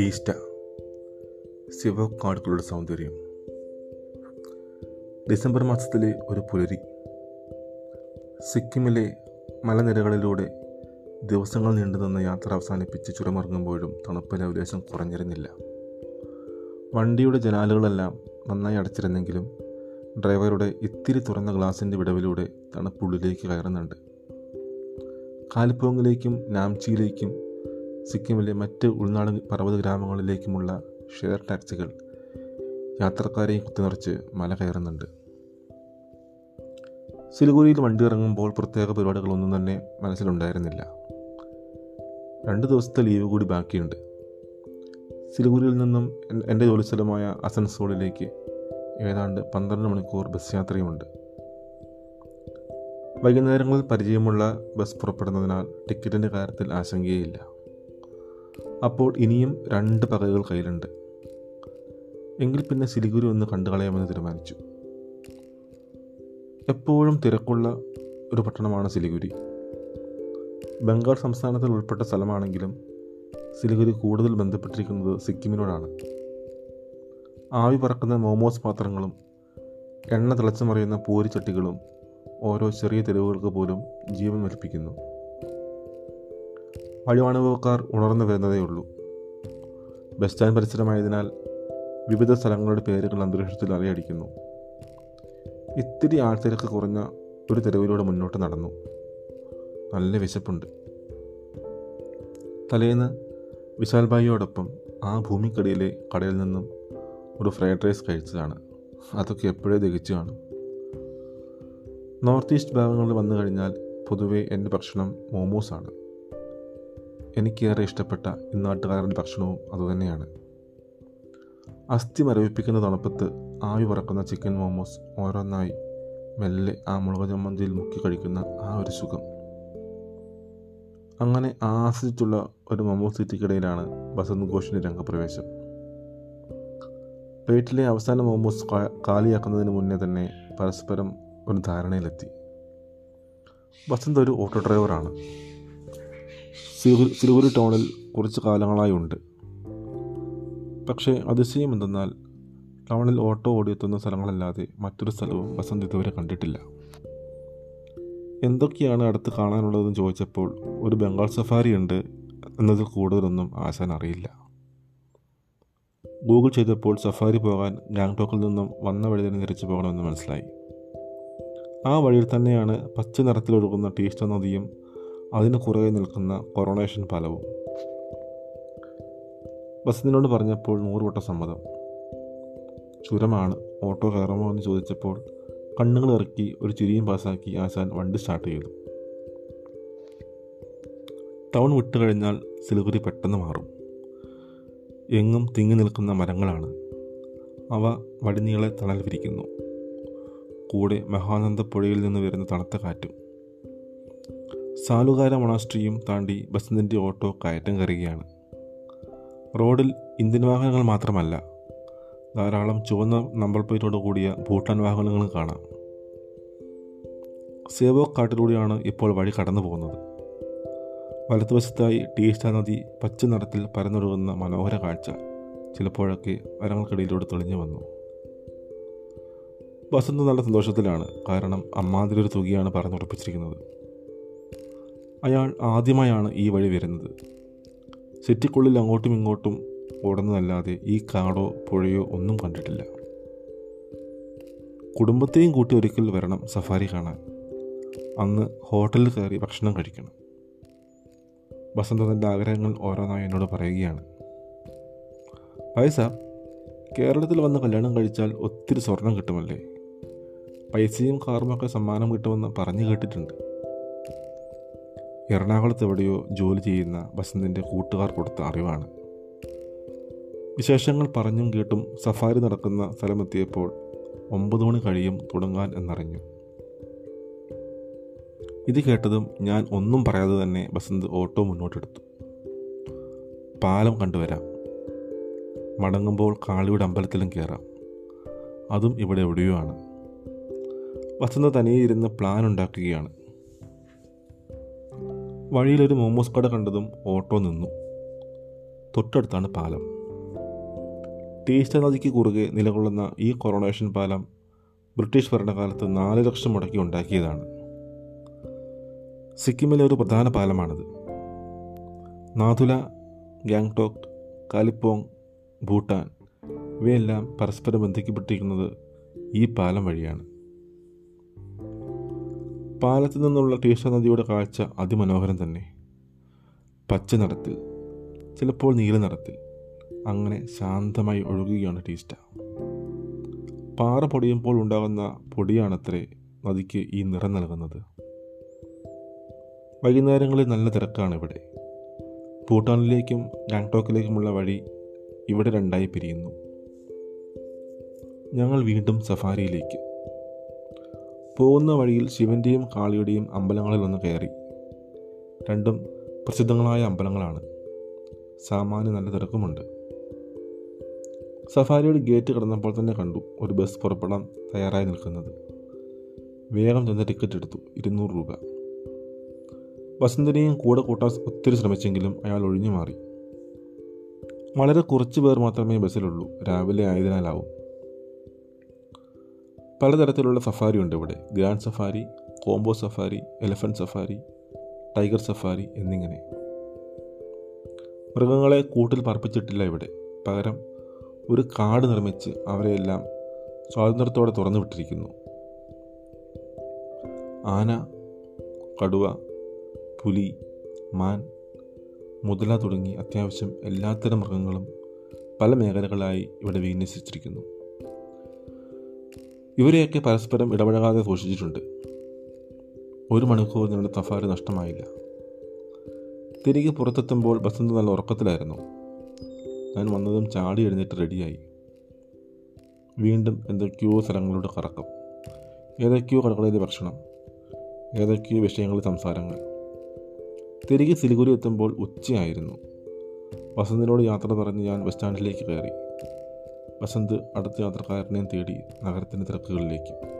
ടീസ്റ്റ ശിവക്കാടുകളുടെ സൗന്ദര്യം. ഡിസംബർ മാസത്തിലെ ഒരു പുലരി. സിക്കിമിലെ മലനിരകളിലൂടെ ദിവസങ്ങൾ നീണ്ടുനിന്ന യാത്ര അവസാനിപ്പിച്ച് ചുരമിറങ്ങുമ്പോഴും തണുപ്പിലെ ഉദ്ദേശം കുറഞ്ഞിരുന്നില്ല. വണ്ടിയുടെ ജനാലുകളെല്ലാം നന്നായി അടച്ചിരുന്നെങ്കിലും ഡ്രൈവറുടെ ഇത്തിരി തുറന്ന ഗ്ലാസിന്റെ വിടവിലൂടെ തണുപ്പുള്ളിലേക്ക് കയറുന്നുണ്ട്. കാലിപ്പോങ്ങിലേക്കും നാംചിയിലേക്കും സിക്കിമിലെ മറ്റ് ഉൾനാടൻ പർവത ഗ്രാമങ്ങളിലേക്കുമുള്ള ഷെയർ ടാക്സികൾ യാത്രക്കാരെയും കുത്തിനിറച്ച് മല കയറുന്നുണ്ട്. സിലിഗുരിയിൽ വണ്ടി ഇറങ്ങുമ്പോൾ പ്രത്യേക പരിപാടികളൊന്നും തന്നെ മനസ്സിലുണ്ടായിരുന്നില്ല. രണ്ട് ദിവസത്തെ ലീവ് കൂടി ബാക്കിയുണ്ട്. സിലിഗുരിയിൽ നിന്നും എന്റെ ജോലിസ്ഥലമായ അസൻസോളിലേക്ക് ഏതാണ്ട് പന്ത്രണ്ട് മണിക്കൂർ ബസ് യാത്രയുമുണ്ട്. വൈകുന്നേരങ്ങളിൽ പരിചയമുള്ള ബസ് പുറപ്പെടുന്നതിനാൽ ടിക്കറ്റിന്റെ കാര്യത്തിൽ ആശങ്കയില്ല. അപ്പോൾ ഇനിയും രണ്ട് പകലുകൾ കയ്യിലുണ്ട്. എങ്കിൽ പിന്നെ സിലിഗുരി ഒന്ന് കണ്ടു കളയാമെന്ന് തീരുമാനിച്ചു. എപ്പോഴും തിരക്കുള്ള ഒരു പട്ടണമാണ് സിലിഗുരി. ബംഗാൾ സംസ്ഥാനത്തിൽ ഉൾപ്പെട്ട സ്ഥലമാണെങ്കിലും സിലിഗുരി കൂടുതൽ ബന്ധപ്പെട്ടിരിക്കുന്നത് സിക്കിമിനോടാണ്. ആവി പറക്കുന്ന മോമോസ് പാത്രങ്ങളും എണ്ണ തിളച്ചു മറിയുന്ന പൂരിച്ചട്ടികളും ഓരോ ചെറിയ തെരുവുകൾക്ക് പോലും ജീവൻ നൽപ്പിക്കുന്നു. വഴിവാണുവക്കാർ ഉണർന്നു വരുന്നതേയുള്ളൂ ബസ് സ്റ്റാൻഡ് പരിസരമായതിനാൽ വിവിധ സ്ഥലങ്ങളുടെ പേരുകൾ അന്തരീക്ഷത്തിൽ അറിയടിക്കുന്നു ഇത്തിരി ആൾത്തിരക്ക് കുറഞ്ഞ ഒരു തെരുവിലൂടെ മുന്നോട്ട് നടന്നു. നല്ല വിശപ്പുണ്ട്. തലേന്ന് വിശാൽബായിയോടൊപ്പം ആ ഭൂമിക്കടിയിലെ കടയിൽ നിന്നും ഒരു ഫ്രൈഡ് റൈസ് കഴിച്ചതാണ്. അതൊക്കെ എപ്പോഴേ ദഹിച്ചു കാണും. നോർത്ത് ഈസ്റ്റ് ഭാഗങ്ങളിൽ വന്നു കഴിഞ്ഞാൽ പൊതുവേ എന്റെ ഭക്ഷണം മോമോസാണ്. എനിക്കേറെ ഇഷ്ടപ്പെട്ട ഇന്നാട്ടുകാരന്റെ ഭക്ഷണവും അതുതന്നെയാണ്. അസ്ഥി മരവിപ്പിക്കുന്ന തണുപ്പത്ത് ആവി പറക്കുന്ന ചിക്കൻ മോമോസ് ഓരോന്നായി മെല്ലെ ആ മുളക് ചമ്മന്തിയിൽ മുക്കി കഴിക്കുന്ന ആ ഒരു സുഖം. അങ്ങനെ ആസ്വദിച്ചുള്ള ഒരു മോമോസ് സിറ്റിക്കിടയിലാണ് വസന്ത് ഘോഷിന്റെ രംഗപ്രവേശം. പ്ലേറ്റിലെ അവസാന മോമോസ് കാലിയാക്കുന്നതിന് മുന്നേ തന്നെ പരസ്പരം ഒരു ധാരണയിലെത്തി. വസന്ത് ഒരു ഓട്ടോ ഡ്രൈവറാണ്. സിലിഗുരി ടൗണിൽ കുറച്ച് കാലങ്ങളായി ഉണ്ട്. പക്ഷേ അതിശയം എന്തെന്നാൽ ടൗണിൽ ഓട്ടോ ഓടിയെത്തുന്ന സ്ഥലങ്ങളല്ലാതെ മറ്റൊരു സ്ഥലവും വസന്ത് ഇതുവരെ കണ്ടിട്ടില്ല. എന്തൊക്കെയാണ് അടുത്ത് കാണാനുള്ളതെന്ന് ചോദിച്ചപ്പോൾ ഒരു ബംഗാൾ സഫാരി ഉണ്ട് എന്നതിൽ കൂടുതലൊന്നും ആശാൻ അറിയില്ല. ഗൂഗിൾ ചെയ്തപ്പോൾ സഫാരി പോകാൻ ഗാങ്ടോക്കിൽ നിന്നും വന്ന വഴി തന്നെ തിരിച്ചു പോകണമെന്ന് മനസ്സിലായി. ആ വഴിയിൽ തന്നെയാണ് പച്ച നിറത്തിലൊഴുകുന്ന ടീസ്റ്റ നദിയും അതിന് കുറേ നിൽക്കുന്ന കൊറോണേഷൻ പാലവും ബസ്സിനോട് പറഞ്ഞപ്പോൾ നൂറുവട്ട സമ്മതം. ചുരമാണ് ഓട്ടോ കയറുമോ എന്ന് ചോദിച്ചപ്പോൾ കണ്ണുകൾ ഇറക്കി ഒരു ചിരിയും പാസാക്കി ആശാൻ വണ്ടി സ്റ്റാർട്ട് ചെയ്തു. ടൗൺ വിട്ടു കഴിഞ്ഞാൽ സിലിഗുരി പെട്ടെന്ന് മാറും. എങ്ങും തിങ്ങി നിൽക്കുന്ന മരങ്ങളാണ്. അവ വടിനീളെ തണൽ വിരിക്കുന്നു. കൂടെ മഹാനന്ദ പുഴയിൽ നിന്ന് വരുന്ന തണുത്ത കാറ്റും. സാലുകാര മൊണാസ്ട്രിയും താണ്ടി ബസന്തിന്റെ ഓട്ടോ കയറ്റം കയറുകയാണ് റോഡിൽ ഇന്ത്യൻ വാഹനങ്ങൾ മാത്രമല്ല ധാരാളം ചുവന്ന നമ്പർ പ്ലേറ്റോട് കൂടിയ ഭൂട്ടാൻ വാഹനങ്ങളും കാണാം. സേവോ കാട്ടിലൂടെയാണ് ഇപ്പോൾ വഴി കടന്നു പോകുന്നത്. വലതുവശത്തായി ടീസ്റ്റ നദി പച്ച നിറത്തിൽ പരന്നൊഴുകുന്ന മനോഹര കാഴ്ച ചിലപ്പോഴൊക്കെ മരങ്ങൾക്കിടയിലൂടെ തെളിഞ്ഞു വന്നു. വസന്ത് നല്ല സന്തോഷത്തിലാണ്. കാരണം ഒരു തുകയാണ് പറഞ്ഞുറപ്പിച്ചിരിക്കുന്നത്. അയാൾ ആദ്യമായാണ് ഈ വഴി വരുന്നത്. സിറ്റിക്കുള്ളിൽ അങ്ങോട്ടും ഇങ്ങോട്ടും ഓടുന്നതല്ലാതെ ഈ കാടോ പുഴയോ ഒന്നും കണ്ടിട്ടില്ല. കുടുംബത്തെയും കൂട്ടി ഒരിക്കൽ വരണം സഫാരി കാണാൻ. അന്ന് ഹോട്ടലിൽ കയറി ഭക്ഷണം കഴിക്കണം. വസന്ത തന്റെ ആഗ്രഹങ്ങൾ ഓരോന്നായി എന്നോട് പറയുകയാണ്. പൈസ കേരളത്തിൽ വന്ന് കല്യാണം കഴിച്ചാൽ ഒത്തിരി സ്വർണം കിട്ടുമല്ലേ? പൈസയും കാറുമൊക്കെ സമ്മാനം കിട്ടുമെന്ന് പറഞ്ഞു കേട്ടിട്ടുണ്ട്. എറണാകുളത്ത് എവിടെയോ ജോലി ചെയ്യുന്ന വസന്തിന്റെ കൂട്ടുകാർ കൊടുത്ത അറിവാണ്. വിശേഷങ്ങൾ പറഞ്ഞും കേട്ടും സഫാരി നടക്കുന്ന സ്ഥലമെത്തിയപ്പോൾ ഒമ്പത് മണി കഴിയും തുടങ്ങാൻ എന്നറിഞ്ഞു. ഇത് കേട്ടതും ഞാൻ ഒന്നും പറയാതെ തന്നെ ബസന്ത് ഓട്ടോ മുന്നോട്ടെടുത്തു. പാലം കണ്ടുവരാം. മടങ്ങുമ്പോൾ കാളിയുടെ അമ്പലത്തിലും കയറാം അതും ഇവിടെ എവിടെയോ ആണ്. വസന്ത തനിയെ ഇരുന്ന് പ്ലാൻ ഉണ്ടാക്കുകയാണ്. വഴിയിലൊരു മോമോസ് കട കണ്ടതും ഓട്ടോ നിന്നു. തൊട്ടടുത്താണ് പാലം. ടീസ്റ്റ നദിക്ക് കുറുകെ നിലകൊള്ളുന്ന ഈ കൊറോണേഷൻ പാലം ബ്രിട്ടീഷ് ഭരണകാലത്ത് നാല് ലക്ഷം മുടക്കി ഉണ്ടാക്കിയതാണ്. സിക്കിമിലെ ഒരു പ്രധാന പാലമാണിത്. നാഥുല ഗാങ്ടോക്ക് കാലിപ്പോങ് ഭൂട്ടാൻ ഇവയെല്ലാം പരസ്പരം ബന്ധിക്കപ്പെട്ടിരിക്കുന്നത് ഈ പാലം വഴിയാണ്. പാലത്തിൽ നിന്നുള്ള ടീസ്റ്റ നദിയുടെ കാഴ്ച അതിമനോഹരം തന്നെ. പച്ച നിറത്തിൽ ചിലപ്പോൾ നീല നിറത്തിൽ അങ്ങനെ ശാന്തമായി ഒഴുകുകയാണ് ടീസ്റ്റ പാറ പൊടിയുമ്പോൾ ഉണ്ടാകുന്ന പൊടിയാണത്രേ നദിക്ക് ഈ നിറം നൽകുന്നത്. വൈകുന്നേരങ്ങളിൽ നല്ല തിരക്കാണ് ഇവിടെ ഭൂട്ടാനിലേക്കും ഗാങ്ടോക്കിലേക്കുമുള്ള വഴി ഇവിടെ രണ്ടായി പിരിയുന്നു. ഞങ്ങൾ വീണ്ടും സഫാരിയിലേക്ക്. പോകുന്ന വഴിയിൽ ശിവന്റെയും കാളിയുടെയും അമ്പലങ്ങളിൽ ഒന്ന് കയറി. രണ്ടും പ്രസിദ്ധങ്ങളായ അമ്പലങ്ങളാണ്. സാമാന്യ നല്ല തിരക്കുമുണ്ട്. സഫാരിയുടെ ഗേറ്റ് കടന്നപ്പോൾ തന്നെ കണ്ടു ഒരു ബസ് പുറപ്പെടാൻ തയ്യാറായി നിൽക്കുന്നത്. വേഗം ചെന്ന് ടിക്കറ്റ് എടുത്തു ഇരുന്നൂറ് രൂപ. വസന്തനെയും കൂടെ കൂട്ടാൻ ഒത്തിരി ശ്രമിച്ചെങ്കിലും അയാൾ ഒഴിഞ്ഞു മാറി. വളരെ കുറച്ച് പേർ മാത്രമേ ബസ്സിലുള്ളൂ. രാവിലെ ആയതിനാലാവും. പലതരത്തിലുള്ള സഫാരി ഉണ്ട് ഇവിടെ. Grand safari combo safari elephant safari tiger safari എന്നിങ്ങനെ. മൃഗങ്ങളെ കൂട്ടിൽ പറപ്പിച്ചിട്ടില്ല ഇവിടെ. പകരം ഒരു കാട് നിർമ്മിച്ച് അവരെയെല്ലാം സ്വാതന്ത്ര്യത്തോടെ തുറന്നു വിട്ടിരിക്കുന്നു. ആന കടുവ പുലി മാൻ മുതല തുടങ്ങി അത്യാവശ്യം എല്ലാത്തരം മൃഗങ്ങളും പല മേഖലകളായി ഇവിടെ വിന്യസിച്ചിരിക്കുന്നു. ഇവരെയൊക്കെ പരസ്പരം ഇടപഴകാതെ സൂക്ഷിച്ചിട്ടുണ്ട്. ഒരു മണിക്കൂർ നിങ്ങളുടെ സഫാരി നഷ്ടമായില്ല. തിരികെ പുറത്തെത്തുമ്പോൾ ബസന്ത് നല്ല ഉറക്കത്തിലായിരുന്നു. ഞാൻ വന്നതും ചാടി എഴുന്നേറ്റ് റെഡിയായി. വീണ്ടും എന്തൊക്കെയോ സ്ഥലങ്ങളുടെ കറക്കം. ഏതൊക്കെയോ കടകളിലെ ഭക്ഷണം. ഏതൊക്കെയോ വിഷയങ്ങളിൽ സംസാരങ്ങൾ. തിരികെ സിലിഗുരി എത്തുമ്പോൾ ഉച്ചയായിരുന്നു. വസന്തിനോട് യാത്ര പറഞ്ഞ് ഞാൻ ബസ് സ്റ്റാൻഡിലേക്ക് കയറി. വസന്ത് അടുത്ത യാത്രക്കാരനെയും തേടി നഗരത്തിന്റെ തിരക്കുകളിലേക്ക്.